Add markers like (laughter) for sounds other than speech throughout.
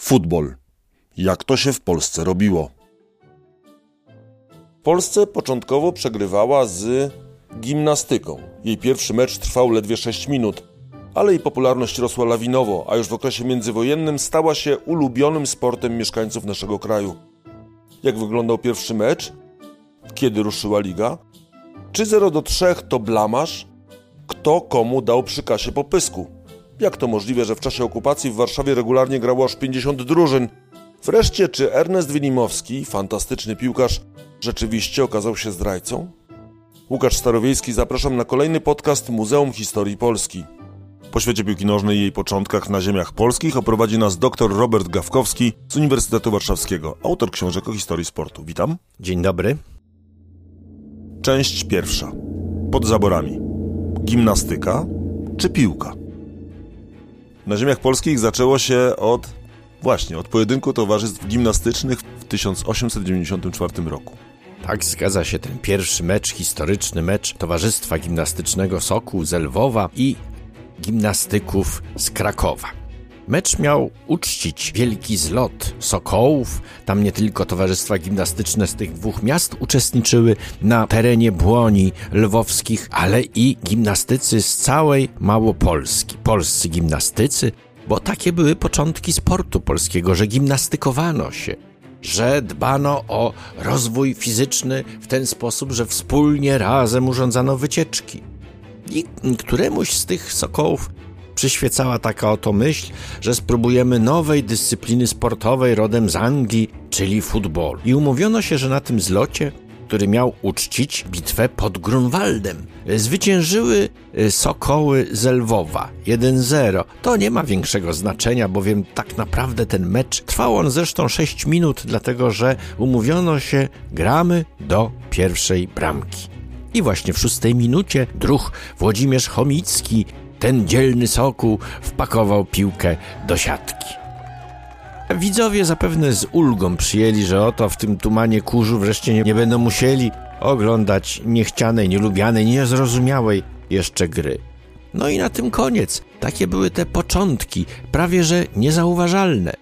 Futbol. Jak to się w Polsce robiło? W Polsce początkowo przegrywała z gimnastyką. Jej pierwszy mecz trwał ledwie 6 minut, ale jej popularność rosła lawinowo, a już w okresie międzywojennym stała się ulubionym sportem mieszkańców naszego kraju. Jak wyglądał pierwszy mecz? Kiedy ruszyła liga? Czy 0 do 3 to blamasz? Kto komu dał przy kasie po pysku? Jak to możliwe, że w czasie okupacji w Warszawie regularnie grało aż 50 drużyn? Wreszcie, czy Ernest Wilimowski, fantastyczny piłkarz, rzeczywiście okazał się zdrajcą? Łukasz Starowiejski, zapraszam na kolejny podcast Muzeum Historii Polski. Po świecie piłki nożnej i jej początkach na ziemiach polskich oprowadzi nas dr Robert Gawkowski z Uniwersytetu Warszawskiego, autor książek o historii sportu. Witam. Dzień dobry. Część pierwsza. Pod zaborami. Gimnastyka czy piłka? Na ziemiach polskich zaczęło się od właśnie od pojedynku towarzystw gimnastycznych w 1894 roku. Tak, zgadza się ten pierwszy mecz, historyczny mecz Towarzystwa Gimnastycznego Sokół z Lwowa i gimnastyków z Krakowa. Mecz miał uczcić wielki zlot Sokołów. Tam nie tylko towarzystwa gimnastyczne z tych dwóch miast uczestniczyły na terenie błoni lwowskich, ale i gimnastycy z całej Małopolski. Polscy gimnastycy, bo takie były początki sportu polskiego, że gimnastykowano się że dbano o rozwój fizyczny w ten sposób, że wspólnie razem urządzano wycieczki. I któremuś z tych sokołów przyświecała taka oto myśl, że spróbujemy nowej dyscypliny sportowej rodem z Anglii, czyli futbolu. I umówiono się, że na tym zlocie, który miał uczcić bitwę pod Grunwaldem, zwyciężyły y, Sokoły z Lwowa 1-0. To nie ma większego znaczenia, bowiem tak naprawdę ten mecz trwał on zresztą 6 minut, dlatego że umówiono się, gramy do pierwszej bramki. I właśnie w szóstej minucie druh Włodzimierz Chomicki ten dzielny soku wpakował piłkę do siatki. Widzowie zapewne z ulgą przyjęli, że oto w tym tumanie kurzu wreszcie nie, będą musieli oglądać niechcianej, nielubianej, niezrozumiałej jeszcze gry. No i na tym koniec. Takie były te początki, prawie że niezauważalne.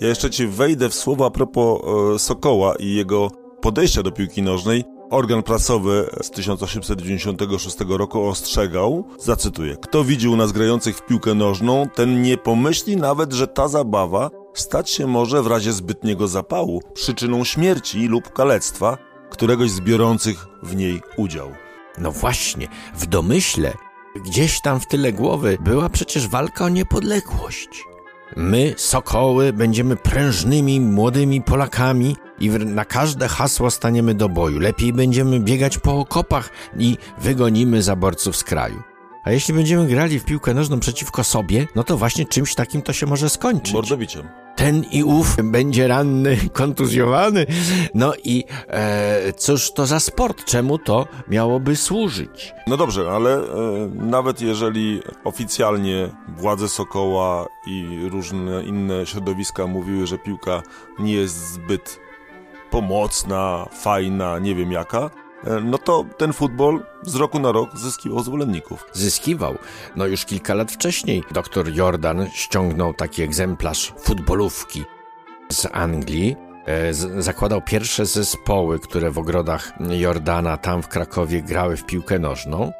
Ja jeszcze ci wejdę w słowa a propos e, Sokoła i jego podejścia do piłki nożnej. Organ prasowy z 1896 roku ostrzegał, zacytuję, kto widzi u nas grających w piłkę nożną, ten nie pomyśli nawet, że ta zabawa stać się może w razie zbytniego zapału przyczyną śmierci lub kalectwa któregoś z biorących w niej udział. No właśnie, w domyśle, gdzieś tam w tyle głowy była przecież walka o niepodległość. My, sokoły, będziemy prężnymi, młodymi Polakami i na każde hasło staniemy do boju. Lepiej będziemy biegać po okopach i wygonimy zaborców z kraju. A jeśli będziemy grali w piłkę nożną przeciwko sobie, no to właśnie czymś takim to się może skończyć. Mordowiciem. Ten i ów będzie ranny, (laughs) kontuzjowany. No i e, cóż to za sport? Czemu to miałoby służyć? No dobrze, ale e, nawet jeżeli oficjalnie władze Sokoła i różne inne środowiska mówiły, że piłka nie jest zbyt pomocna, fajna, nie wiem jaka, e, no to ten futbol z roku na rok zyskiwał zwolenników. Zyskiwał. No już kilka lat wcześniej dr Jordan ściągnął taki egzemplarz futbolówki z Anglii. E, z, zakładał pierwsze zespoły, które w ogrodach Jordana tam w Krakowie grały w piłkę nożną.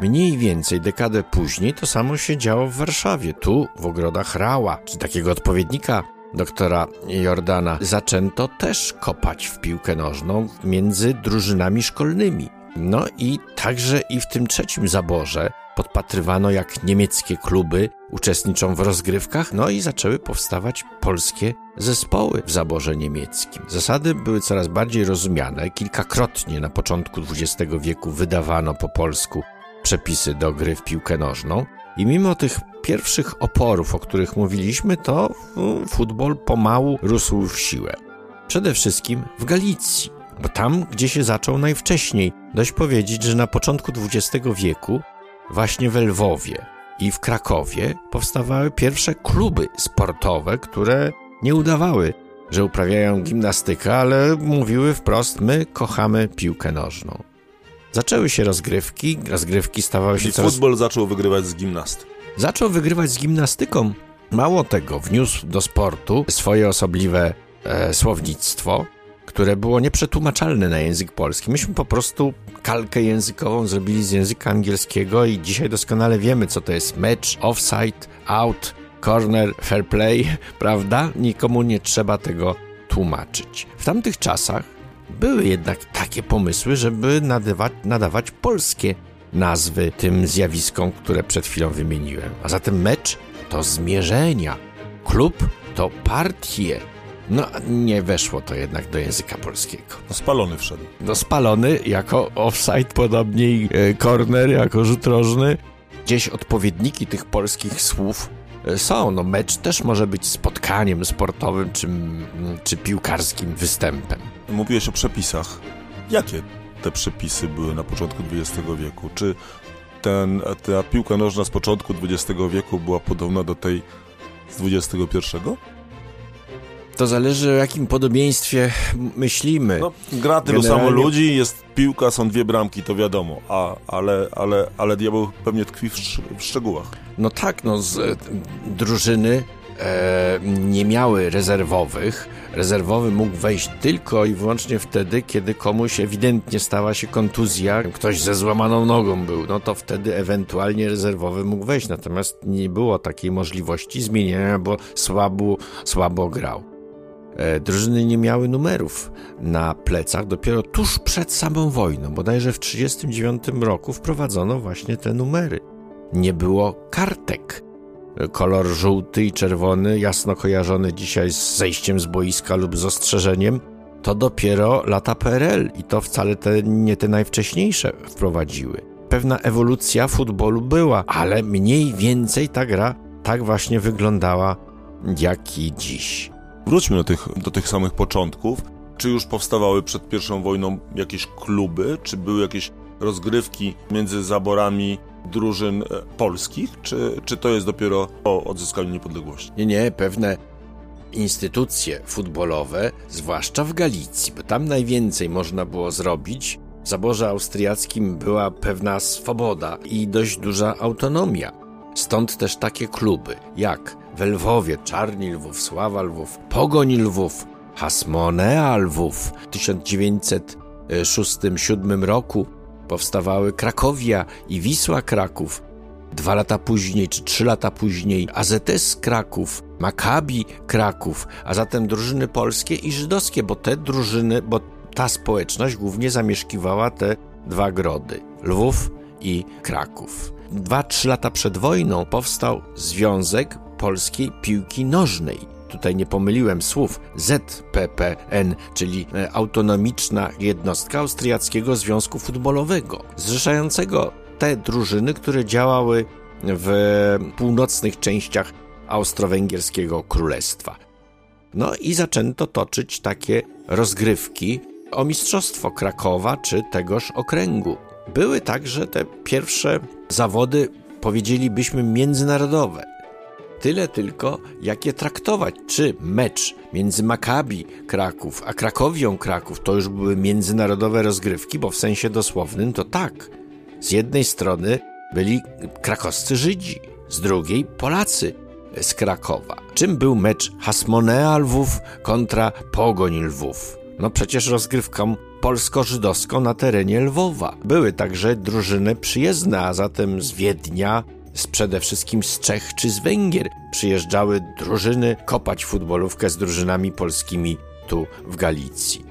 Mniej więcej dekadę później to samo się działo w Warszawie, tu w ogrodach Rała, czy takiego odpowiednika doktora Jordana, zaczęto też kopać w piłkę nożną między drużynami szkolnymi. No i także i w tym trzecim zaborze podpatrywano, jak niemieckie kluby uczestniczą w rozgrywkach, no i zaczęły powstawać polskie zespoły w zaborze niemieckim. Zasady były coraz bardziej rozumiane. Kilkakrotnie na początku XX wieku wydawano po polsku przepisy do gry w piłkę nożną. I mimo tych pierwszych oporów, o których mówiliśmy, to futbol pomału rósł w siłę. Przede wszystkim w Galicji, bo tam, gdzie się zaczął najwcześniej. Dość powiedzieć, że na początku XX wieku, właśnie w Lwowie i w Krakowie, powstawały pierwsze kluby sportowe, które nie udawały, że uprawiają gimnastykę, ale mówiły wprost: My kochamy piłkę nożną. Zaczęły się rozgrywki, rozgrywki stawały się I coraz... futbol zaczął wygrywać z gimnastyką. Zaczął wygrywać z gimnastyką, Mało tego, wniósł do sportu swoje osobliwe e, słownictwo, które było nieprzetłumaczalne na język polski. Myśmy po prostu kalkę językową zrobili z języka angielskiego i dzisiaj doskonale wiemy, co to jest match, offside, out, corner, fair play, (laughs) prawda? Nikomu nie trzeba tego tłumaczyć. W tamtych czasach były jednak takie pomysły, żeby nadawać, nadawać polskie nazwy tym zjawiskom, które przed chwilą wymieniłem. A zatem mecz to zmierzenia, klub to partie. No, nie weszło to jednak do języka polskiego. No spalony wszedł. No spalony jako offside, podobnie i e, corner jako rzut rożny. Gdzieś odpowiedniki tych polskich słów e, są. No mecz też może być spotkaniem sportowym czy, czy piłkarskim występem. Mówiłeś o przepisach. Jakie te przepisy były na początku XX wieku? Czy ten, ta piłka nożna z początku XX wieku była podobna do tej z XXI? To zależy o jakim podobieństwie myślimy. No, gra tylu Generalnie... samo ludzi, jest piłka, są dwie bramki, to wiadomo, a, ale, ale, ale diabeł pewnie tkwi w, szczegółach. No tak, no z, drużyny nie miały rezerwowych. Rezerwowy mógł wejść tylko i wyłącznie wtedy, kiedy komuś ewidentnie stała się kontuzja, ktoś ze złamaną nogą był, no to wtedy ewentualnie rezerwowy mógł wejść. Natomiast nie było takiej możliwości zmienienia, bo słabo, słabo grał. E, drużyny nie miały numerów na plecach. Dopiero tuż przed samą wojną, bodajże w 1939 roku, wprowadzono właśnie te numery. Nie było kartek. Kolor żółty i czerwony, jasno kojarzony dzisiaj z zejściem z boiska lub z ostrzeżeniem, to dopiero lata PRL i to wcale te, nie te najwcześniejsze wprowadziły. Pewna ewolucja futbolu była, ale mniej więcej ta gra tak właśnie wyglądała jak i dziś. Wróćmy do tych, do tych samych początków. Czy już powstawały przed pierwszą wojną jakieś kluby? Czy były jakieś rozgrywki między zaborami drużyn e, polskich? Czy, czy to jest dopiero po odzyskaniu niepodległości? Nie, nie, pewne instytucje futbolowe, zwłaszcza w Galicji, bo tam najwięcej można było zrobić. W zaborze austriackim była pewna swoboda i dość duża autonomia. Stąd też takie kluby jak we Lwowie Czarni Lwów, Sława Lwów, Pogoń Lwów, Hasmonea Lwów. W 1906-1907 roku powstawały Krakowia i Wisła Kraków. Dwa lata później, czy trzy lata później, AZS Kraków, Makabi Kraków, a zatem drużyny polskie i żydowskie, bo te drużyny, bo ta społeczność głównie zamieszkiwała te dwa grody Lwów i Kraków. Dwa, trzy lata przed wojną powstał Związek polskiej piłki nożnej. Tutaj nie pomyliłem słów ZPPN, czyli e, autonomiczna jednostka Austriackiego Związku Futbolowego, zrzeszającego te drużyny, które działały w północnych częściach austro-węgierskiego królestwa. No i zaczęto toczyć takie rozgrywki o Mistrzostwo Krakowa czy tegoż okręgu. Były także te pierwsze zawody, powiedzielibyśmy, międzynarodowe. Tyle tylko, jak je traktować. Czy mecz między Makabi Kraków a Krakowią Kraków to już były międzynarodowe rozgrywki, bo w sensie dosłownym to tak. Z jednej strony byli krakowscy Żydzi, z drugiej Polacy z Krakowa. Czym był mecz Hasmonea Lwów kontra Pogoń Lwów? No przecież rozgrywką polsko-żydowską na terenie Lwowa. Były także drużyny przyjezdne, a zatem z Wiednia, z przede wszystkim z Czech czy z Węgier przyjeżdżały drużyny kopać futbolówkę z drużynami polskimi tu w Galicji.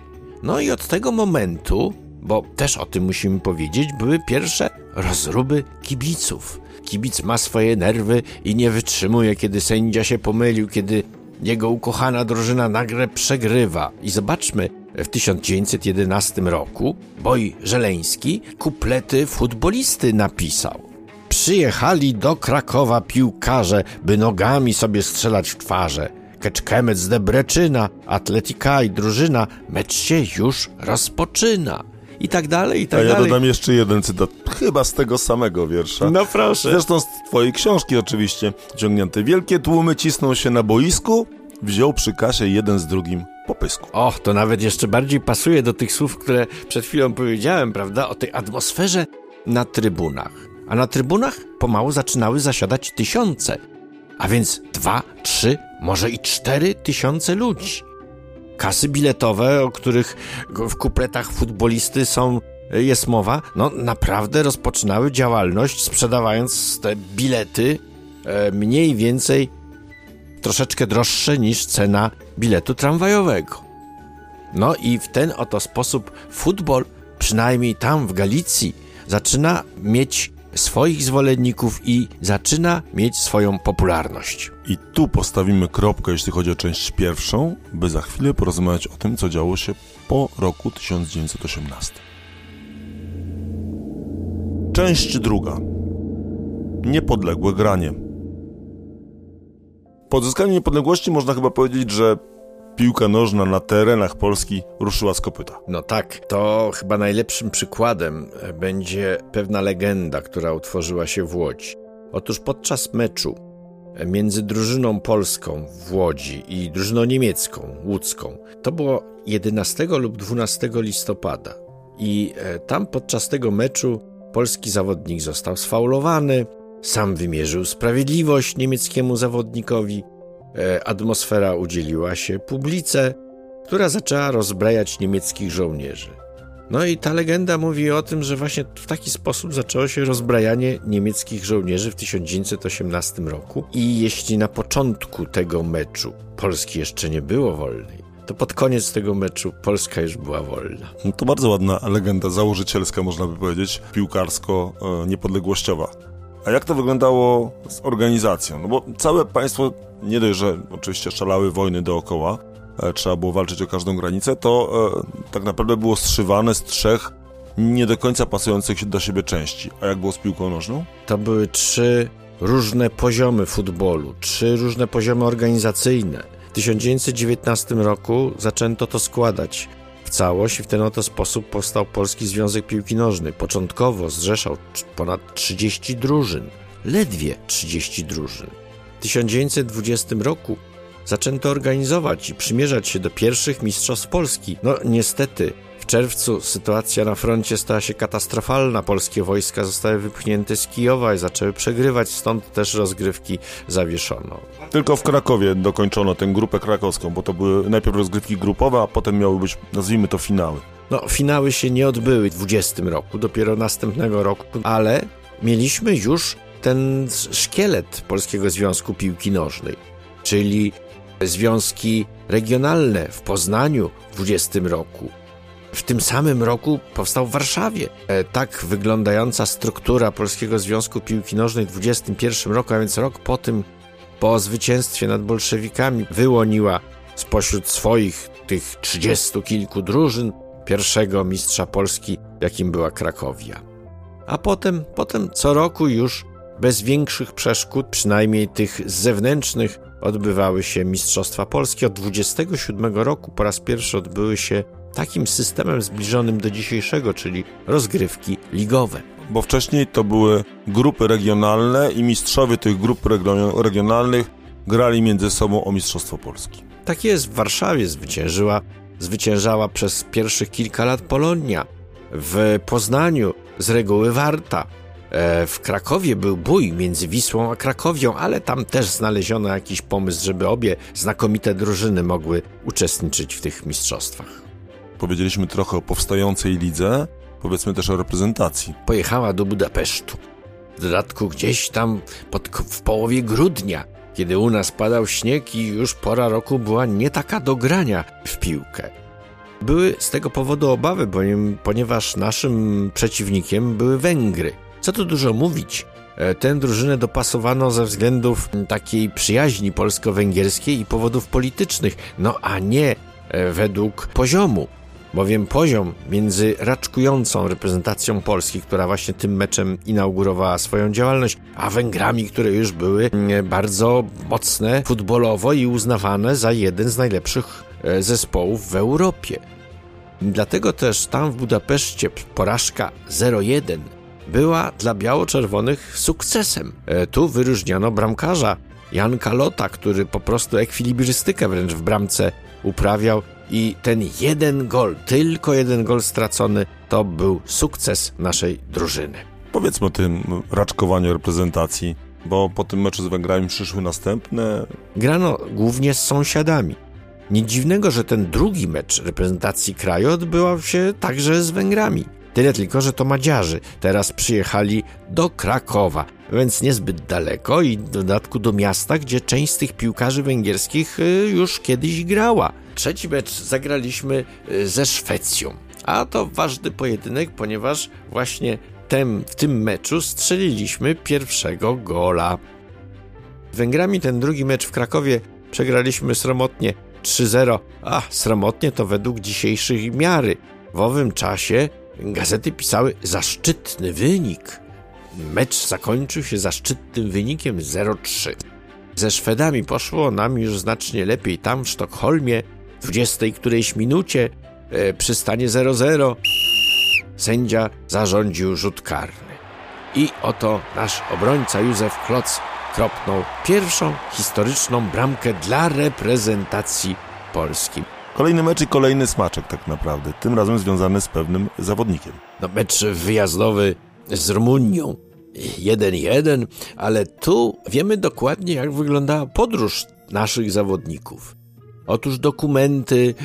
No i od tego momentu, bo też o tym musimy powiedzieć, były pierwsze rozruby kibiców. Kibic ma swoje nerwy i nie wytrzymuje, kiedy sędzia się pomylił, kiedy jego ukochana drużyna nagle przegrywa. I zobaczmy, w 1911 roku Boj Żeleński kuplety futbolisty napisał. Przyjechali do Krakowa piłkarze, by nogami sobie strzelać w twarze. Keczkemec Debreczyna, Atletika i drużyna, mecz się już rozpoczyna. I tak dalej, i tak dalej. A ja dodam jeszcze jeden cytat, chyba z tego samego wiersza. No proszę. Zresztą z twojej książki oczywiście ciągnięte. Wielkie tłumy cisną się na boisku, wziął przy kasie jeden z drugim po pysku. Och, to nawet jeszcze bardziej pasuje do tych słów, które przed chwilą powiedziałem, prawda? O tej atmosferze na trybunach a na trybunach pomału zaczynały zasiadać tysiące. a więc dwa, trzy, może i cztery tysiące ludzi. Kasy biletowe, o których w kupletach futbolisty są jest mowa, no naprawdę rozpoczynały działalność sprzedawając te bilety e, mniej więcej troszeczkę droższe niż cena biletu tramwajowego. No i w ten oto sposób futbol, przynajmniej tam w Galicji, zaczyna mieć swoich zwolenników i zaczyna mieć swoją popularność. I tu postawimy kropkę, jeśli chodzi o część pierwszą, by za chwilę porozmawiać o tym, co działo się po roku 1918. Część druga. Niepodległe granie. Po odzyskaniu niepodległości można chyba powiedzieć, że piłka nożna na terenach Polski ruszyła z kopyta. No tak, to chyba najlepszym przykładem będzie pewna legenda, która utworzyła się w Łodzi. Otóż podczas meczu między drużyną polską w Łodzi i drużyną niemiecką, łódzką, to było 11 lub 12 listopada. I e, tam podczas tego meczu polski zawodnik został sfaulowany, sam wymierzył sprawiedliwość niemieckiemu zawodnikowi. E, atmosfera udzieliła się publice, która zaczęła rozbrajać niemieckich żołnierzy. No i ta legenda mówi o tym, że właśnie w taki sposób zaczęło się rozbrajanie niemieckich żołnierzy w 1918 roku. I jeśli na początku tego meczu Polski jeszcze nie było wolnej, to pod koniec tego meczu Polska już była wolna. No to bardzo ładna legenda założycielska, można by powiedzieć, piłkarsko-niepodległościowa. A jak to wyglądało z organizacją? No bo całe państwo, nie dość, że oczywiście szalały wojny dookoła, e, trzeba było walczyć o każdą granicę, to e, tak naprawdę było strzywane z trzech nie do końca pasujących do siebie części. A jak było z piłką nożną? To były trzy różne poziomy futbolu, trzy różne poziomy organizacyjne. W 1919 roku zaczęto to składać całość i w ten oto sposób powstał Polski Związek Piłki Nożnej. Początkowo zrzeszał ponad 30 drużyn, ledwie 30 drużyn. W 1920 roku zaczęto organizować i przymierzać się do pierwszych mistrzostw Polski. No niestety czerwcu sytuacja na froncie stała się katastrofalna. Polskie wojska zostały wypchnięte z Kijowa i zaczęły przegrywać, stąd też rozgrywki zawieszono. Tylko w Krakowie dokończono tę grupę krakowską, bo to były najpierw rozgrywki grupowe, a potem miały być, nazwijmy to, finały. No, finały się nie odbyły w 20 roku, dopiero następnego roku, ale mieliśmy już ten szkielet Polskiego Związku Piłki Nożnej, czyli związki regionalne w Poznaniu w 20 roku, w tym samym roku powstał w Warszawie. E, tak wyglądająca struktura Polskiego Związku Piłki Nożnej w 21 roku, a więc rok po tym, po zwycięstwie nad bolszewikami, wyłoniła spośród swoich tych trzydziestu kilku drużyn pierwszego mistrza Polski, jakim była Krakowia. A potem, potem co roku już bez większych przeszkód, przynajmniej tych zewnętrznych, odbywały się Mistrzostwa Polskie. Od 27 roku po raz pierwszy odbyły się takim systemem zbliżonym do dzisiejszego, czyli rozgrywki ligowe. Bo wcześniej to były grupy regionalne i mistrzowie tych grup regionalnych grali między sobą o Mistrzostwo Polski. Tak jest, w Warszawie zwyciężyła, zwyciężała przez pierwszych kilka lat Polonia. W Poznaniu z reguły Warta. E, w Krakowie był bój między Wisłą a Krakowią, ale tam też znaleziono jakiś pomysł, żeby obie znakomite drużyny mogły uczestniczyć w tych mistrzostwach powiedzieliśmy trochę o powstającej lidze, powiedzmy też o reprezentacji. Pojechała do Budapesztu. W dodatku gdzieś tam pod, w połowie grudnia, kiedy u nas padał śnieg i już pora roku była nie taka do grania w piłkę. Były z tego powodu obawy, ponieważ naszym przeciwnikiem były Węgry. Co tu dużo mówić, e, tę drużynę dopasowano ze względów takiej przyjaźni polsko-węgierskiej i powodów politycznych, no a nie e, według poziomu bowiem poziom między raczkującą reprezentacją Polski, która właśnie tym meczem inaugurowała swoją działalność, a Węgrami, które już były mm, bardzo mocne futbolowo i uznawane za jeden z najlepszych e, zespołów w Europie. Dlatego też tam w Budapeszcie porażka 0-1 była dla biało-czerwonych sukcesem. E, tu wyróżniono bramkarza Janka Lota, który po prostu ekwilibrystykę wręcz w bramce uprawiał i ten jeden gol, tylko jeden gol stracony, to był sukces naszej drużyny. Powiedzmy o tym raczkowaniu reprezentacji. Bo po tym meczu z Węgrami przyszły następne. Grano głównie z sąsiadami. Nic dziwnego, że ten drugi mecz reprezentacji kraju odbywał się także z Węgrami. Tyle tylko, że to Madziarzy teraz przyjechali do Krakowa, więc niezbyt daleko i w dodatku do miasta, gdzie część z tych piłkarzy węgierskich y, już kiedyś grała. Trzeci mecz zagraliśmy y, ze Szwecją. A to ważny pojedynek, ponieważ właśnie tem, w tym meczu strzeliliśmy pierwszego gola. Węgrami ten drugi mecz w Krakowie przegraliśmy sromotnie 3-0. A, sromotnie to według dzisiejszych miary. W owym czasie gazety pisały zaszczytny wynik. Mecz zakończył się zaszczytnym wynikiem 0-3. Ze Szwedami poszło nam już znacznie lepiej. Tam w Sztokholmie, w 20 którejś minucie, e, przy stanie 0-0, sędzia zarządził rzut karny. I oto nasz obrońca Józef Kloc kropnął pierwszą historyczną bramkę dla reprezentacji Polski. Kolejny mecz i kolejny smaczek tak naprawdę, tym razem związany z pewnym zawodnikiem. No mecz wyjazdowy z Rumunią 1-1, ale tu wiemy dokładnie jak wyglądała podróż naszych zawodników. Otóż dokumenty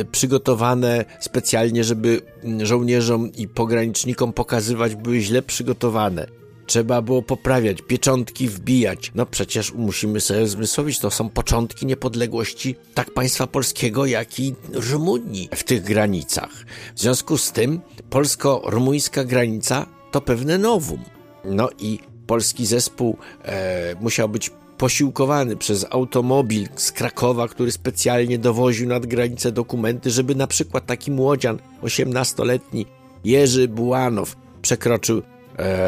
y, przygotowane specjalnie, żeby żołnierzom i pogranicznikom pokazywać, były źle przygotowane. Trzeba było poprawiać, pieczątki wbijać. No przecież musimy sobie zmysłowić, to są początki niepodległości tak państwa polskiego, jak i Rumunii w tych granicach. W związku z tym polsko-rumuńska granica to pewne nowum. No i polski zespół e, musiał być posiłkowany przez automobil z Krakowa, który specjalnie dowoził nad granicę dokumenty, żeby na przykład taki młodzian, 18-letni Jerzy Bułanow, przekroczył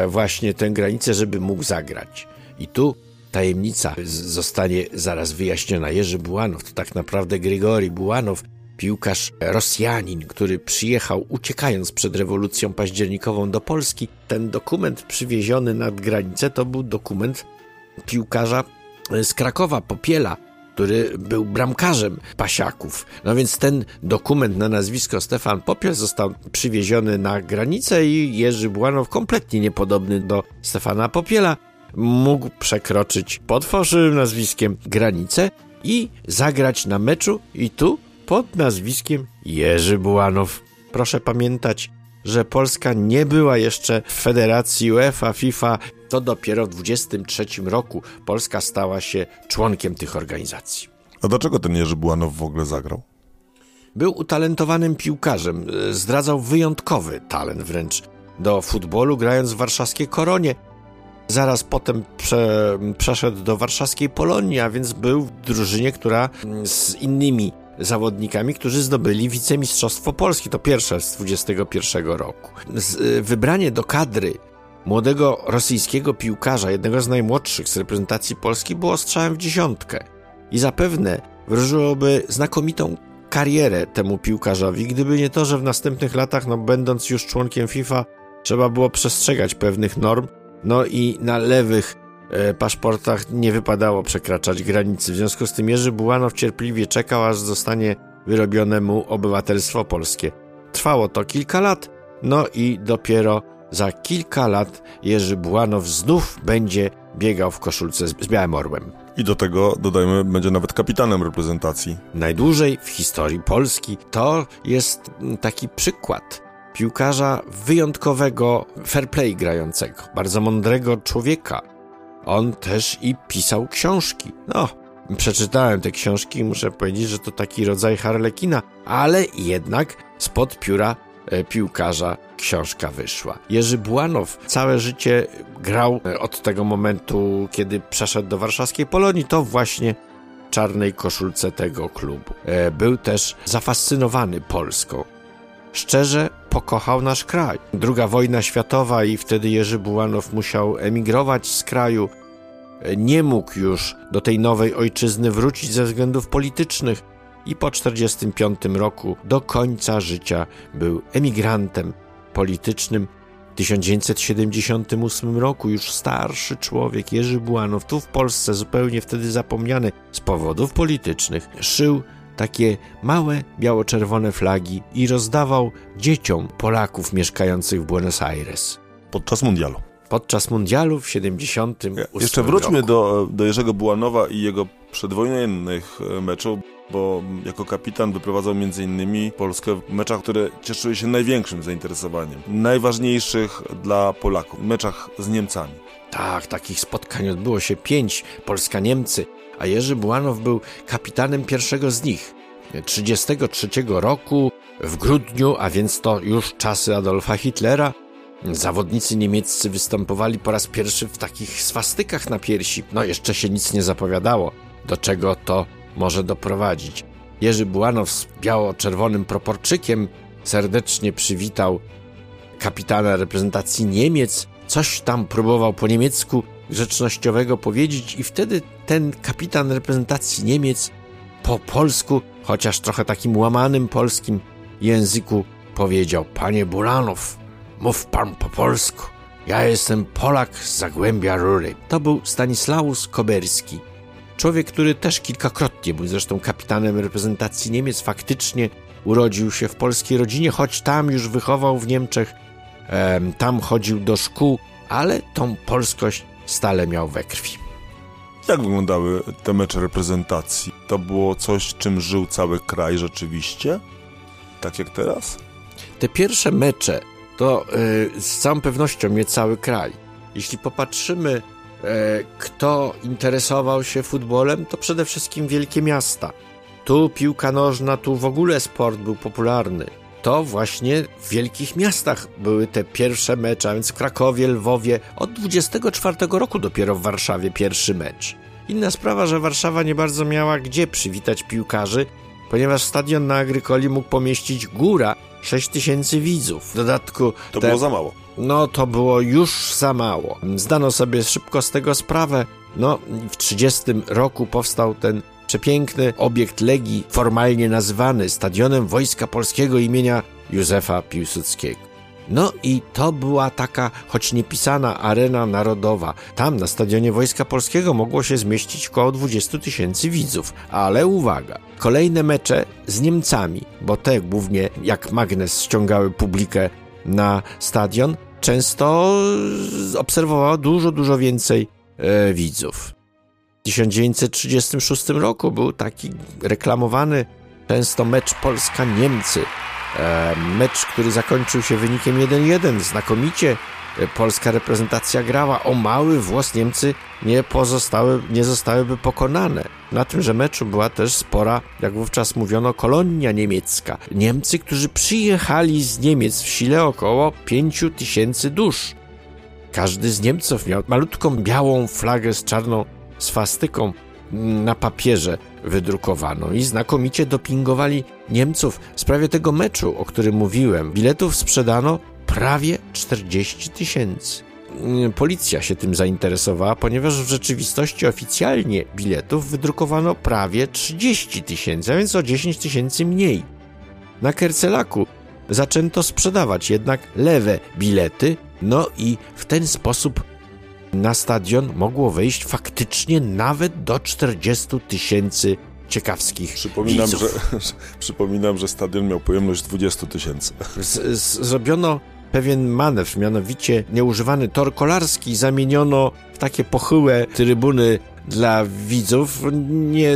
właśnie tę granicę, żeby mógł zagrać. I tu tajemnica zostanie zaraz wyjaśniona. Jerzy Bułanow to tak naprawdę Grigori Bułanow, piłkarz Rosjanin, który przyjechał uciekając przed rewolucją październikową do Polski. Ten dokument przywieziony nad granicę to był dokument piłkarza z Krakowa, Popiela, który był bramkarzem pasiaków. No więc ten dokument na nazwisko Stefan Popiel został przywieziony na granicę i Jerzy Błanow, kompletnie niepodobny do Stefana Popiela, mógł przekroczyć pod fałszywym nazwiskiem granicę i zagrać na meczu i tu pod nazwiskiem Jerzy Bułanow. Proszę pamiętać, że Polska nie była jeszcze w Federacji UEFA, FIFA. To dopiero w 23 roku Polska stała się członkiem tych organizacji. A dlaczego ten Jerzy Bułanow w ogóle zagrał? Był utalentowanym piłkarzem, zdradzał wyjątkowy talent wręcz do futbolu, grając w warszawskiej Koronie. Zaraz potem prze, przeszedł do warszawskiej Polonii, a więc był w drużynie, która z innymi zawodnikami, którzy zdobyli wicemistrzostwo Polski. To pierwsze z 21 roku. Z, y, wybranie do kadry młodego rosyjskiego piłkarza, jednego z najmłodszych z reprezentacji Polski, było strzałem w dziesiątkę. I zapewne wróżyłoby znakomitą karierę temu piłkarzowi, gdyby nie to, że w następnych latach, no będąc już członkiem FIFA, trzeba było przestrzegać pewnych norm, no i na lewych paszportach nie wypadało przekraczać granicy. W związku z tym Jerzy Bułanow cierpliwie czekał, aż zostanie wyrobione mu obywatelstwo polskie. Trwało to kilka lat, no i dopiero za kilka lat Jerzy Bułanow znów będzie biegał w koszulce z, białym orłem. I do tego, dodajmy, będzie nawet kapitanem reprezentacji. Najdłużej w historii Polski. To jest taki przykład piłkarza wyjątkowego fair play grającego, bardzo mądrego człowieka, on też i pisał książki. No, przeczytałem te książki i muszę powiedzieć, że to taki rodzaj harlekina, ale jednak spod pióra e, piłkarza książka wyszła. Jerzy Błanow całe życie grał e, od tego momentu, kiedy przeszedł do warszawskiej Polonii, to właśnie czarnej koszulce tego klubu. E, był też zafascynowany Polską. Szczerze pokochał nasz kraj. Druga wojna światowa i wtedy Jerzy Bułanow musiał emigrować z kraju. Nie mógł już do tej nowej ojczyzny wrócić ze względów politycznych i po 1945 roku do końca życia był emigrantem politycznym. W 1978 roku już starszy człowiek Jerzy Bułanow, tu w Polsce zupełnie wtedy zapomniany z powodów politycznych, szył takie małe biało-czerwone flagi i rozdawał dzieciom Polaków mieszkających w Buenos Aires. Podczas mundialu. podczas mundialu w 78 Jeszcze wróćmy roku. do, do Jerzego Bułanowa i jego przedwojennych e, meczów, bo jako kapitan wyprowadzał m.in. Polskę w meczach, które cieszyły się największym zainteresowaniem. Najważniejszych dla Polaków, meczach z Niemcami. Tak, takich spotkań odbyło się pięć, Polska-Niemcy, a Jerzy Bułanow był kapitanem pierwszego z nich. 33 roku w grudniu, a więc to już czasy Adolfa Hitlera, zawodnicy niemieccy występowali po raz pierwszy w takich swastykach na piersi. No jeszcze się nic nie zapowiadało, do czego to może doprowadzić. Jerzy Bułanow z biało-czerwonym proporczykiem serdecznie przywitał kapitana reprezentacji Niemiec, coś tam próbował po niemiecku grzecznościowego powiedzieć i wtedy ten kapitan reprezentacji Niemiec po polsku, chociaż trochę takim łamanym polskim języku powiedział Panie Bulanow, mów pan po polsku. Ja jestem Polak z Zagłębia Rury. To był Stanislaus Koberski. Człowiek, który też kilkakrotnie był zresztą kapitanem reprezentacji Niemiec, faktycznie urodził się w polskiej rodzinie, choć tam już wychował w Niemczech, em, tam chodził do szkół, ale tą polskość stale miał we krwi. Jak wyglądały te mecze reprezentacji? To było coś, czym żył cały kraj rzeczywiście? Tak jak teraz? Te pierwsze mecze to y, z całą pewnością nie cały kraj. Jeśli popatrzymy, e, kto interesował się futbolem, to przede wszystkim wielkie miasta. Tu piłka nożna, tu w ogóle sport był popularny. To właśnie w wielkich miastach były te pierwsze mecze, a więc w Krakowie, Lwowie. Od 24 roku dopiero w Warszawie pierwszy mecz. Inna sprawa, że Warszawa nie bardzo miała gdzie przywitać piłkarzy, ponieważ stadion na Agrykoli mógł pomieścić góra 6 tysięcy widzów. W dodatku To te- było za mało. no to było już za mało. Zdano sobie szybko z tego sprawę. No, w 30 roku powstał ten przepiękny obiekt Legii, formalnie nazywany Stadionem Wojska Polskiego imienia Józefa Piłsudskiego. No i to była taka, choć niepisana arena narodowa. Tam na Stadionie Wojska Polskiego mogło się zmieścić około 20 tysięcy widzów. Ale uwaga, kolejne mecze z Niemcami, bo te głównie jak magnes ściągały publikę na stadion, często obserwowało dużo, dużo więcej e, widzów. W 1936 roku był taki reklamowany często mecz Polska-Niemcy. E, mecz, który zakończył się wynikiem 1-1. Znakomicie e, polska reprezentacja grała. O mały włos Niemcy nie, pozostały, nie zostałyby pokonane. Na tymże meczu była też spora, jak wówczas mówiono, kolonia niemiecka. Niemcy, którzy przyjechali z Niemiec w sile około 5 tysięcy dusz. Każdy z Niemców miał malutką białą flagę z czarną swastyką na papierze wydrukowaną i znakomicie dopingowali Niemców w sprawie tego meczu, o którym mówiłem. Biletów sprzedano prawie 40 tysięcy. Mm, Policja się tym zainteresowała, ponieważ w rzeczywistości oficjalnie biletów wydrukowano prawie 30 tysięcy, a więc o 10 tysięcy mniej. Na Kercelaku zaczęto sprzedawać jednak lewe bilety, no i w ten sposób na stadion mogło wejść faktycznie nawet do 40 tysięcy ciekawskich Przypominam że, (laughs) widzów. przypominam, że stadion miał pojemność 20 tysięcy. Zrobiono pewien manewr, mianowicie nieużywany tor kolarski zamieniono w takie pochyłe trybuny dla widzów. Nie,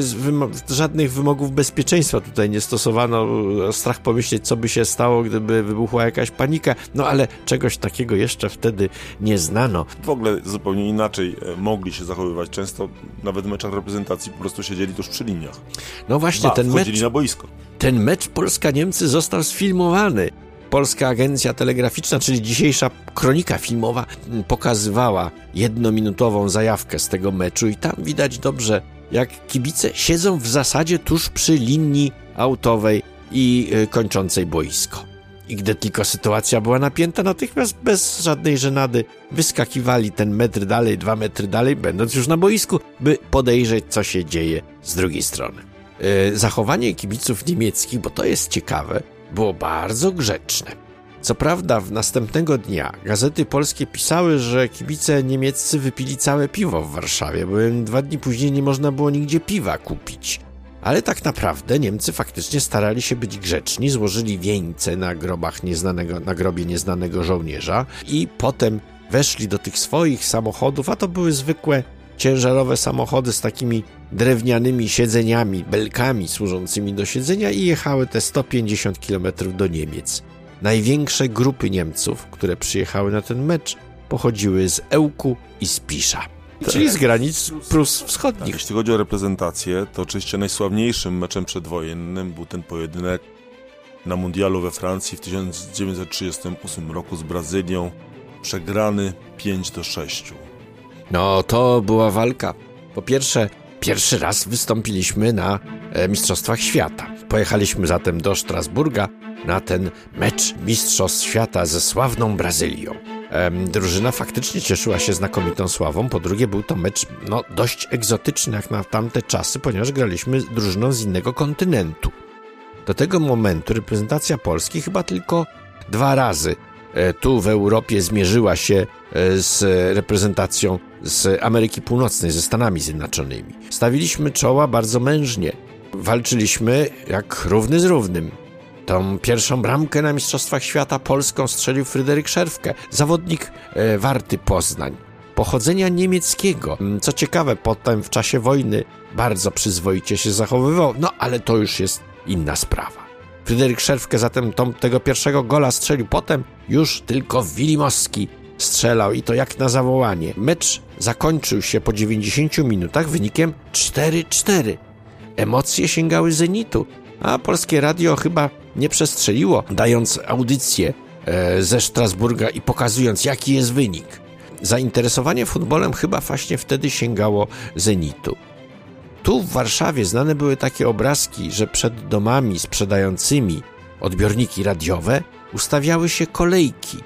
żadnych wymogów bezpieczeństwa tutaj nie stosowano. Strach pomyśleć, co by się stało, gdyby wybuchła jakaś panika. No ale czegoś takiego jeszcze wtedy nie znano. W ogóle zupełnie inaczej e, mogli się zachowywać. Często nawet w meczach reprezentacji po prostu siedzieli tuż przy liniach. No właśnie, Ba, ten mecz na boisko. Ten mecz Polska-Niemcy został sfilmowany. Polska Agencja Telegraficzna, czyli dzisiejsza kronika filmowa, pokazywała jednominutową zajawkę z tego meczu i tam widać dobrze, jak kibice siedzą w zasadzie tuż przy linii autowej i y, kończącej boisko. I gdy tylko sytuacja była napięta, natychmiast bez żadnej żenady wyskakiwali ten metr dalej, dwa metry dalej, będąc już na boisku, by podejrzeć, co się dzieje z drugiej strony. E, zachowanie kibiców niemieckich, bo to jest ciekawe, było bardzo grzeczne. Co prawda, w następnego dnia gazety polskie pisały, że kibice niemieccy wypili całe piwo w Warszawie, bo dwa dni później nie można było nigdzie piwa kupić. Ale tak naprawdę Niemcy faktycznie starali się być grzeczni, złożyli wieńce na grobach nieznanego, na grobie nieznanego żołnierza i potem weszli do tych swoich samochodów, a to były zwykłe ciężarowe samochody z takimi drewnianymi siedzeniami, belkami służącymi do siedzenia i jechały te 150 km do Niemiec. Największe grupy Niemców, które przyjechały na ten mecz, pochodziły z Ełku i z Pisza. Czyli z granic Prus Wschodnich. Tak, jeśli chodzi o reprezentację, to oczywiście najsławniejszym meczem przedwojennym był ten pojedynek na mundialu we Francji w 1938 roku z Brazylią, przegrany 5 do 6. No, to była walka. Po pierwsze, pierwszy raz wystąpiliśmy na e, Mistrzostwach Świata. Pojechaliśmy zatem do Strasburga na ten mecz Mistrzostw Świata ze sławną Brazylią. drużyna faktycznie cieszyła się znakomitą sławą. Po drugie, był to mecz no, dość egzotyczny jak na tamte czasy, ponieważ graliśmy drużyną z innego kontynentu. Do tego momentu reprezentacja Polski chyba tylko dwa razy e, tu w Europie zmierzyła się e, z reprezentacją z Ameryki Północnej, ze Stanami Zjednoczonymi. Stawiliśmy czoła bardzo mężnie. Walczyliśmy jak równy z równym. Tą pierwszą bramkę na Mistrzostwach Świata Polską strzelił Fryderyk Szerwkę, zawodnik e, Warty Poznań. Pochodzenia niemieckiego. Mm, co ciekawe, potem w czasie wojny bardzo przyzwoicie się zachowywał, no ale to już jest inna sprawa. Fryderyk Szerwkę zatem tą, tego pierwszego gola strzelił potem już tylko Wilimowski strzelał i to jak na zawołanie. Mecz zakończył się po 90 minutach wynikiem 4-4. Emocje sięgały zenitu, a polskie radio chyba nie przestrzeliło, dając audycję e, ze Strasburga i pokazując, jaki jest wynik. Zainteresowanie futbolem chyba właśnie wtedy sięgało zenitu. Tu w Warszawie znane były takie obrazki, że przed domami sprzedającymi odbiorniki radiowe ustawiały się kolejki,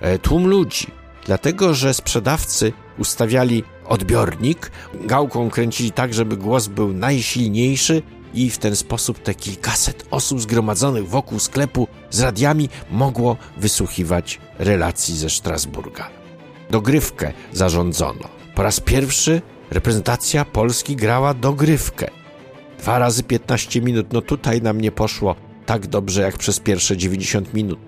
e, tłum ludzi, dlatego że sprzedawcy ustawiali odbiornik, gałką kręcili tak, żeby głos był najsilniejszy i w ten sposób te kilkaset osób zgromadzonych wokół sklepu z radiami mogło wysłuchiwać relacji ze Strasburga. Dogrywkę zarządzono. Po raz pierwszy reprezentacja Polski grała dogrywkę. Dwa razy 15 minut, no tutaj nam nie poszło tak dobrze jak przez pierwsze 90 minut.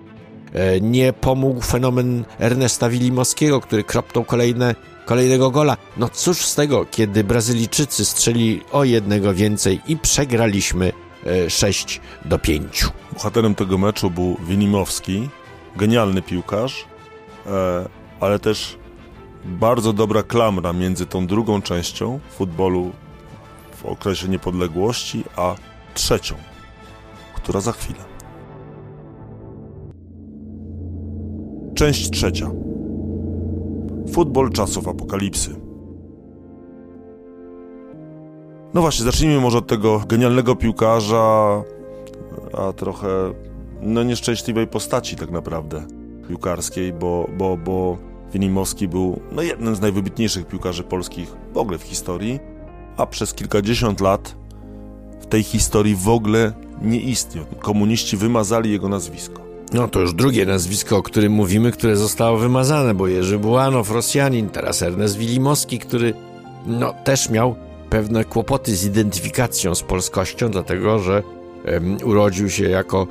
E, nie pomógł fenomen Ernesta Wilimowskiego, który kropnął kolejne, kolejnego gola. No cóż z tego, kiedy Brazylijczycy strzeli o jednego więcej i przegraliśmy 6 e, do 5. Bohaterem tego meczu był Wilimowski, genialny piłkarz, e, ale też bardzo dobra klamra między tą drugą częścią futbolu w okresie niepodległości, a trzecią, która za chwilę. Część trzecia. Futbol czasów apokalipsy. No właśnie, zacznijmy może od tego genialnego piłkarza, a trochę no nieszczęśliwej postaci tak naprawdę piłkarskiej, bo, bo, bo Winimowski był no, jednym z najwybitniejszych piłkarzy polskich w ogóle w historii, a przez kilkadziesiąt lat w tej historii w ogóle nie istniał. Komuniści wymazali jego nazwisko. No to już drugie nazwisko, o którym mówimy, które zostało wymazane, bo Jerzy Bułanow, Rosjanin, teraz Ernest Wilimowski, który no, też miał pewne kłopoty z identyfikacją z polskością, dlatego że um, urodził się jako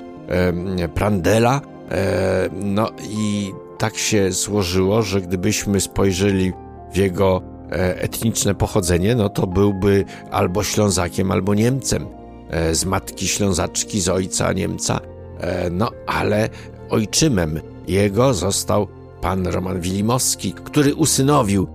um, Prandela, e, no i tak się złożyło, że gdybyśmy spojrzeli w jego e, etniczne pochodzenie, no to byłby albo Ślązakiem, albo Niemcem. E, z matki Ślązaczki, z ojca Niemca. E, no ale ojczymem jego został pan Roman Wilimowski, który usynowił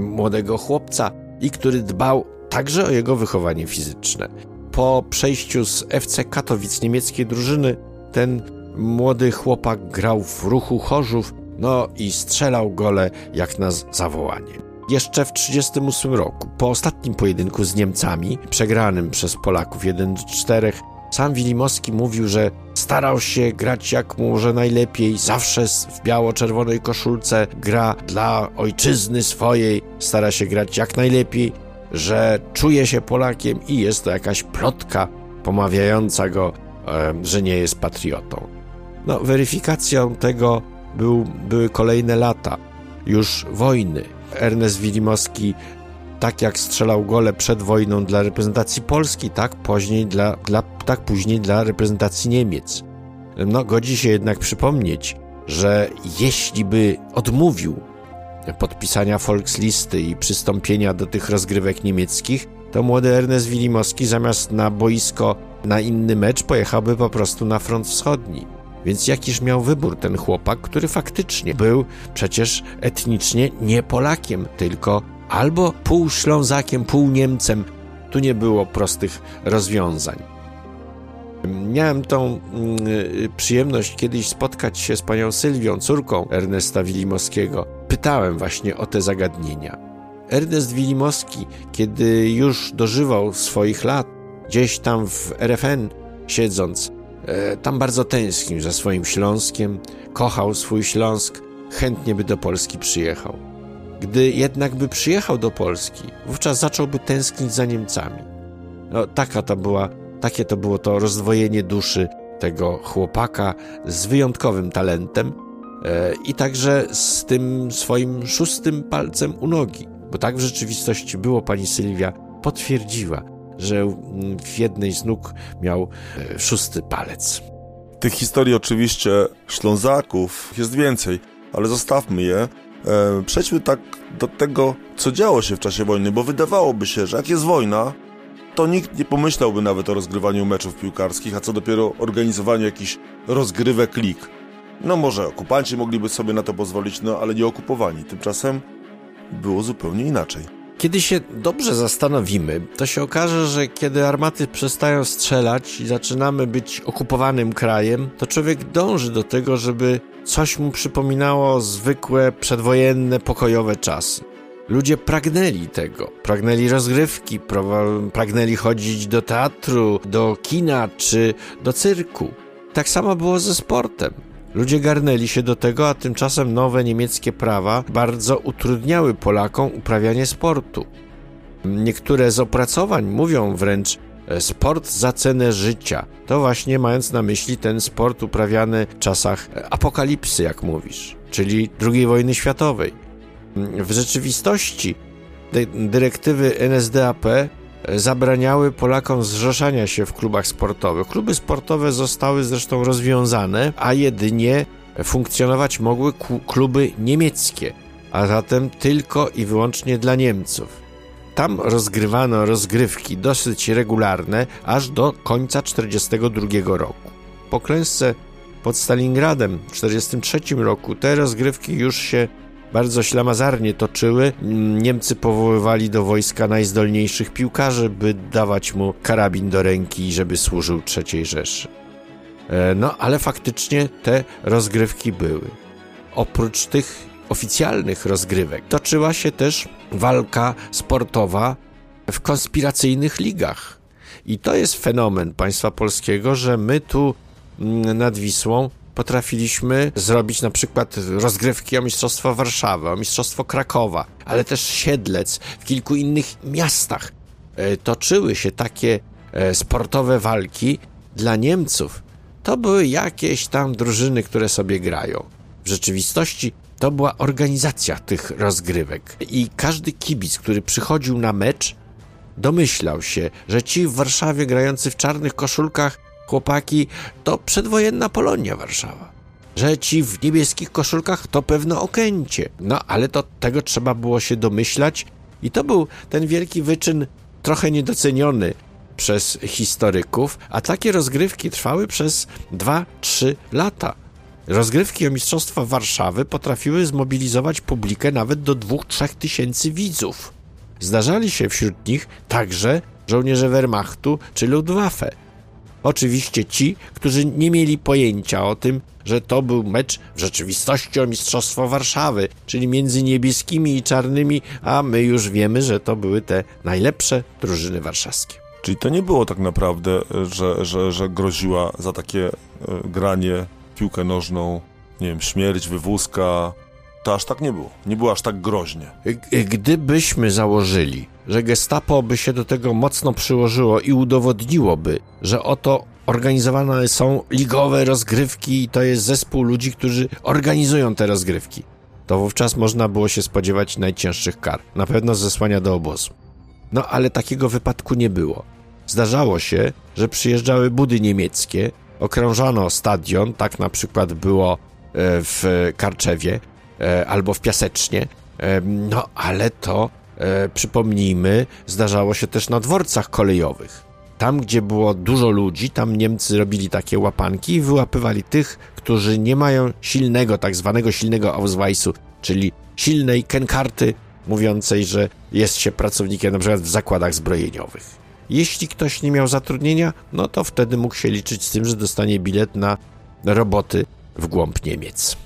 młodego chłopca i który dbał także o jego wychowanie fizyczne. Po przejściu z FC Katowic niemieckiej drużyny ten młody chłopak grał w ruchu Chorzów, no i strzelał gole jak na zawołanie. Jeszcze w 1938 roku, po ostatnim pojedynku z Niemcami, przegranym przez Polaków 1 do 4, sam Wilimowski mówił, że starał się grać jak może najlepiej, zawsze w biało-czerwonej koszulce gra dla ojczyzny swojej, stara się grać jak najlepiej, że czuje się Polakiem i jest to jakaś plotka pomawiająca go, że nie jest patriotą. No, weryfikacją tego był, były kolejne lata, już wojny. Ernest Wilimowski, tak jak strzelał gole przed wojną dla reprezentacji Polski, tak później dla, dla, tak później dla reprezentacji Niemiec. No, godzi się jednak przypomnieć, że jeśli by odmówił podpisania Volkslisty i przystąpienia do tych rozgrywek niemieckich, to młody Ernest Wilimowski zamiast na boisko na inny mecz pojechałby po prostu na front wschodni. Więc jakiż miał wybór ten chłopak, który faktycznie był przecież etnicznie nie Polakiem, tylko albo pół Ślązakiem, pół Niemcem. Tu nie było prostych rozwiązań. Miałem tą mm, y, przyjemność kiedyś spotkać się z panią Sylwią, córką Ernesta Wilimowskiego. Pytałem właśnie o te zagadnienia. Ernest Wilimowski, kiedy już dożywał swoich lat, gdzieś tam w RFN siedząc, e, tam bardzo tęsknił za swoim Śląskiem, kochał swój Śląsk, chętnie by do Polski przyjechał. Gdy jednak by przyjechał do Polski, wówczas zacząłby tęsknić za Niemcami. No, taka to była takie to było to rozdwojenie duszy tego chłopaka z wyjątkowym talentem e, i także z tym swoim szóstym palcem u nogi. Bo tak w rzeczywistości było, pani Sylwia potwierdziła, że w jednej z nóg miał e, szósty palec. Tych historii oczywiście Ślązaków jest więcej, ale zostawmy je. E, przejdźmy tak do tego, co działo się w czasie wojny, bo wydawałoby się, że jak jest wojna, to nikt nie pomyślałby nawet o rozgrywaniu meczów piłkarskich, a co dopiero organizowaniu jakichś rozgrywek lig. No może okupanci mogliby sobie na to pozwolić, no ale nie okupowani. Tymczasem było zupełnie inaczej. Kiedy się dobrze zastanowimy, to się okaże, że kiedy armaty przestają strzelać i zaczynamy być okupowanym krajem, to człowiek dąży do tego, żeby coś mu przypominało zwykłe, przedwojenne, pokojowe czasy. Ludzie pragnęli tego, pragnęli rozgrywki, pragnęli chodzić do teatru, do kina czy do cyrku. Tak samo było ze sportem. Ludzie garnęli się do tego, a tymczasem nowe niemieckie prawa bardzo utrudniały Polakom uprawianie sportu. Niektóre z opracowań mówią wręcz sport za cenę życia. To właśnie mając na myśli ten sport uprawiany w czasach apokalipsy, jak mówisz, czyli II wojny światowej. W rzeczywistości dyrektywy NSDAP zabraniały Polakom zrzeszania się w klubach sportowych. Kluby sportowe zostały zresztą rozwiązane, a jedynie funkcjonować mogły kluby niemieckie, a zatem tylko i wyłącznie dla Niemców. Tam rozgrywano rozgrywki dosyć regularne aż do końca 1942 roku. Po klęsce pod Stalingradem w 1943 roku te rozgrywki już się bardzo ślamazarnie toczyły. Niemcy powoływali do wojska najzdolniejszych piłkarzy, by dawać mu karabin do ręki żeby służył III Rzeszy. E, no, ale faktycznie te rozgrywki były. Oprócz tych oficjalnych rozgrywek toczyła się też walka sportowa w konspiracyjnych ligach. I to jest fenomen państwa polskiego, że my tu mm, nad Wisłą potrafiliśmy zrobić na przykład rozgrywki o Mistrzostwo Warszawy, o Mistrzostwo Krakowa, ale też Siedlec, w kilku innych miastach. E, toczyły się takie e, sportowe walki dla Niemców. To były jakieś tam drużyny, które sobie grają. W rzeczywistości to była organizacja tych rozgrywek i każdy kibic, który przychodził na mecz, domyślał się, że ci w Warszawie grający w czarnych koszulkach chłopaki, to przedwojenna Polonia Warszawa. Że ci w niebieskich koszulkach to pewno Okęcie. No ale to tego trzeba było się domyślać i to był ten wielki wyczyn trochę niedoceniony przez historyków, a takie rozgrywki trwały przez 2-3 lata. Rozgrywki o Mistrzostwa Warszawy potrafiły zmobilizować publikę nawet do 2-3 tysięcy widzów. Zdarzali się wśród nich także żołnierze Wehrmachtu czy Luftwaffe. Oczywiście ci, którzy nie mieli pojęcia o tym, że to był mecz w rzeczywistości o Mistrzostwo Warszawy, czyli między niebieskimi i czarnymi, a my już wiemy, że to były te najlepsze drużyny warszawskie. Czyli to nie było tak naprawdę, że, że, że groziła za takie e, granie piłkę nożną, nie wiem, śmierć, wywózka, to aż tak nie było. Nie było aż tak groźnie. Gdybyśmy założyli, że gestapo by się do tego mocno przyłożyło i udowodniłoby, że oto organizowane są ligowe rozgrywki i to jest zespół ludzi, którzy organizują te rozgrywki, to wówczas można było się spodziewać najcięższych kar. Na pewno zesłania do obozu. No ale takiego wypadku nie było. Zdarzało się, że przyjeżdżały budy niemieckie, okrążano stadion, tak na przykład było e, w Karczewie, E, albo w Piasecznie, No, ale to, e, przypomnijmy, zdarzało się też na dworcach kolejowych. Tam, gdzie było dużo ludzi, tam Niemcy robili takie łapanki i wyłapywali tych, którzy nie mają silnego, tak zwanego silnego Ausweisu, czyli silnej kenkarty mówiącej, że jest się pracownikiem na przykład w zakładach zbrojeniowych. Jeśli ktoś nie miał zatrudnienia, no to wtedy mógł się liczyć z tym, że dostanie bilet na roboty w głąb Niemiec.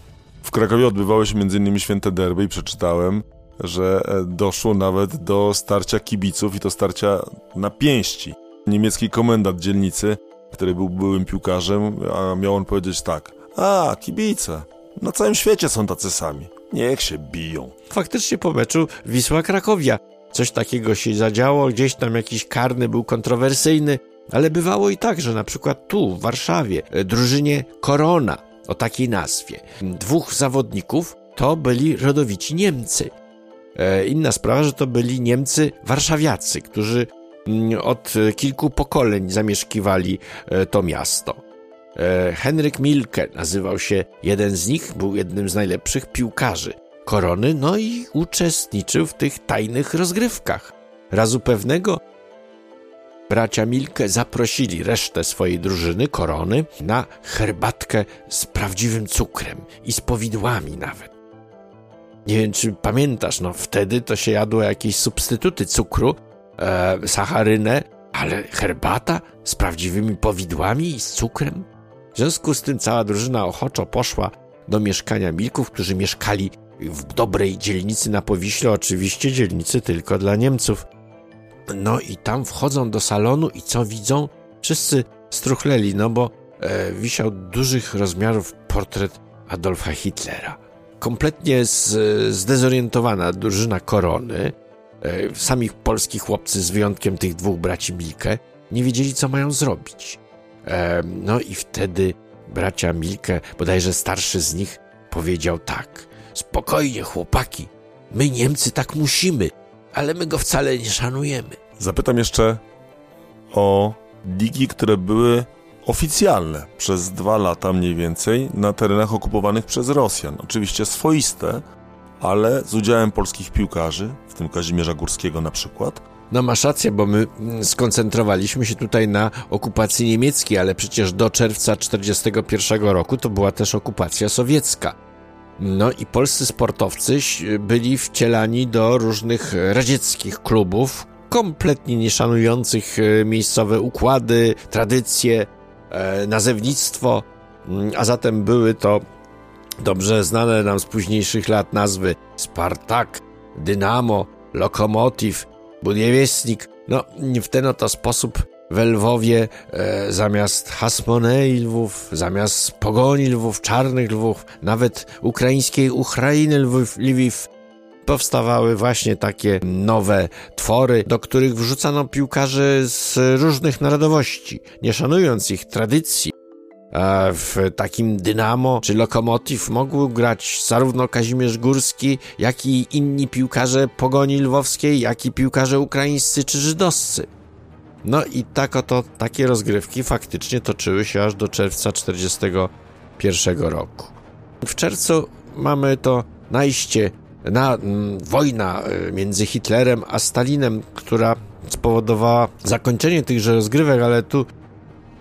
W Krakowie odbywały się m.in. święte derby i przeczytałem, że e, doszło nawet do starcia kibiców i to starcia na pięści. Niemiecki komendant dzielnicy, który był byłym piłkarzem, a miał on powiedzieć tak: A, kibice, na całym świecie są tacy sami. Niech się biją. Faktycznie po meczu Wisła Krakowia coś takiego się zadziało, gdzieś tam jakiś karny był kontrowersyjny, ale bywało i tak, że na przykład tu, w Warszawie, e, drużynie Korona, o takiej nazwie, dwóch zawodników to byli rodowici Niemcy. E, inna sprawa, że to byli Niemcy warszawiacy, którzy od kilku pokoleń zamieszkiwali e, to miasto. Henryk Milke nazywał się jeden z nich, był jednym z najlepszych piłkarzy korony, no i uczestniczył w tych tajnych rozgrywkach. Razu pewnego bracia Milke zaprosili resztę swojej drużyny, korony, na herbatkę z prawdziwym cukrem i z powidłami nawet. Nie wiem, czy pamiętasz, no wtedy to się jadło jakieś substytuty cukru, e, sacharynę, ale herbata z prawdziwymi powidłami i z cukrem? W związku z tym cała drużyna ochoczo poszła do mieszkania Milków, którzy mieszkali w dobrej dzielnicy na Powiśle, oczywiście dzielnicy tylko dla Niemców. No i tam wchodzą do salonu i co widzą? Wszyscy struchleli, no bo e, wisiał dużych rozmiarów portret Adolfa Hitlera. Kompletnie z, zdezorientowana drużyna korony, e, sami polski chłopcy z wyjątkiem tych dwóch braci Milke, nie wiedzieli co mają zrobić. E, no i wtedy bracia Milke, bodajże starszy z nich, powiedział tak. Spokojnie, chłopaki. My Niemcy tak musimy, ale my go wcale nie szanujemy. Zapytam jeszcze o ligi, które były oficjalne przez dwa lata mniej więcej na terenach okupowanych przez Rosjan. Oczywiście swoiste, ale z udziałem polskich piłkarzy, w tym Kazimierza Górskiego na przykład. No masz rację, bo my skoncentrowaliśmy się tutaj na okupacji niemieckiej, ale przecież do czerwca 1941 roku to była też okupacja sowiecka. No i polscy sportowcy byli wcielani do różnych radzieckich klubów, kompletnie nie szanujących e, miejscowe układy, tradycje, e, nazewnictwo, mm, a zatem były to dobrze znane nam z późniejszych lat nazwy Spartak, Dynamo, Lokomotiv, Budiewiestnik. No, w ten oto sposób we Lwowie e, zamiast Hasmonei Lwów, zamiast Pogoni Lwów, Czarnych Lwów, nawet ukraińskiej Ukrainy Lwów, Lwiw, powstawały właśnie takie nowe twory, do których wrzucano piłkarzy z różnych narodowości, nie szanując ich tradycji. A w takim Dynamo czy Lokomotiv mogły grać zarówno Kazimierz Górski, jak i inni piłkarze Pogoni Lwowskiej, jak i piłkarze ukraińscy czy żydowscy. No i tak oto takie rozgrywki faktycznie toczyły się aż do czerwca 1941 roku. W czerwcu mamy to najście na mm, wojna e, między Hitlerem a Stalinem, która spowodowała zakończenie tychże rozgrywek, ale tu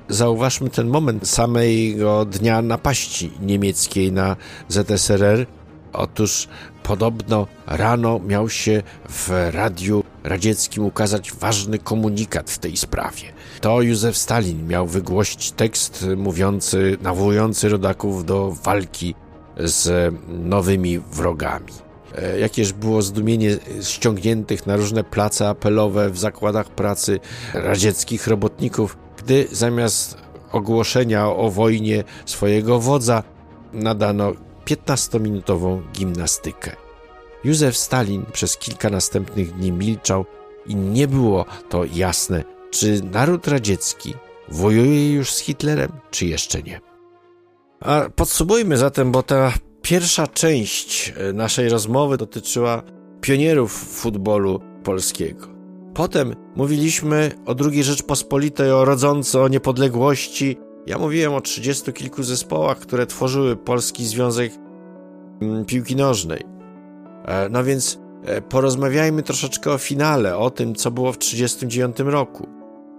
zauważmy ten moment samego dnia napaści niemieckiej na ZSRR. Otóż podobno rano miał się w radiu radzieckim ukazać ważny komunikat w tej sprawie. To Józef Stalin miał wygłosić tekst mówiący, nawołujący rodaków do walki z nowymi wrogami. E, jakież było zdumienie ściągniętych na różne place apelowe w zakładach pracy radzieckich robotników, gdy zamiast ogłoszenia o wojnie swojego wodza nadano 15-minutową gimnastykę. Józef Stalin przez kilka następnych dni milczał i nie było to jasne, czy naród radziecki wojuje już z Hitlerem, czy jeszcze nie. A podsumujmy zatem, bo ta pierwsza część e, naszej rozmowy dotyczyła pionierów futbolu polskiego. Potem mówiliśmy o II Rzeczpospolitej, o rodząco o niepodległości. Ja mówiłem o trzydziestu kilku zespołach, które tworzyły Polski Związek mm, Piłki Nożnej. E, no więc e, porozmawiajmy troszeczkę o finale, o tym, co było w 1939 roku.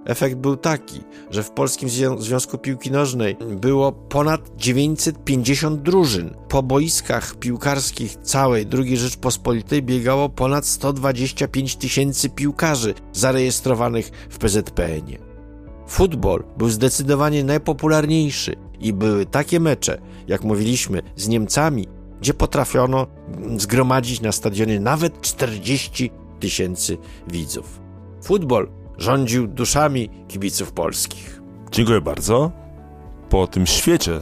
Efekt był taki, że w Polskim Związku Piłki Nożnej było ponad 950 drużyn. Po boiskach piłkarskich całej II Rzeczpospolitej biegało ponad 125 tysięcy piłkarzy zarejestrowanych w PZPN-ie. Futbol był zdecydowanie najpopularniejszy i były takie mecze, jak mówiliśmy, z Niemcami, gdzie potrafiono zgromadzić na stadionie nawet 40 tysięcy widzów. Futbol rządził duszami kibiców polskich. Dziękuję bardzo. Po tym świecie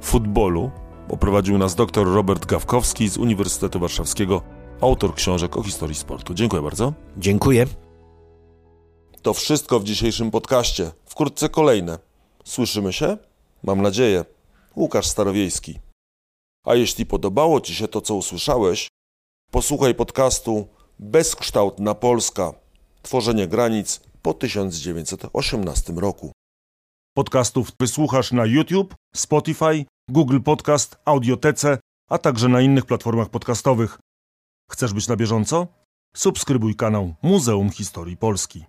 futbolu oprowadził nas dr Robert Gawkowski z Uniwersytetu Warszawskiego, autor książek o historii sportu. Dziękuję bardzo. Dziękuję. To wszystko w dzisiejszym podcaście. Wkrótce kolejne. Słyszymy się? Mam nadzieję. Łukasz Starowiejski. A jeśli podobało Ci się to, co usłyszałeś, posłuchaj podcastu Bezkształtna Polska. Tworzenie granic po 1918 roku. Podcastów wysłuchasz na YouTube, Spotify, Google Podcast, Audiotece, a także na innych platformach podcastowych. Chcesz być na bieżąco? Subskrybuj kanał Muzeum Historii Polski.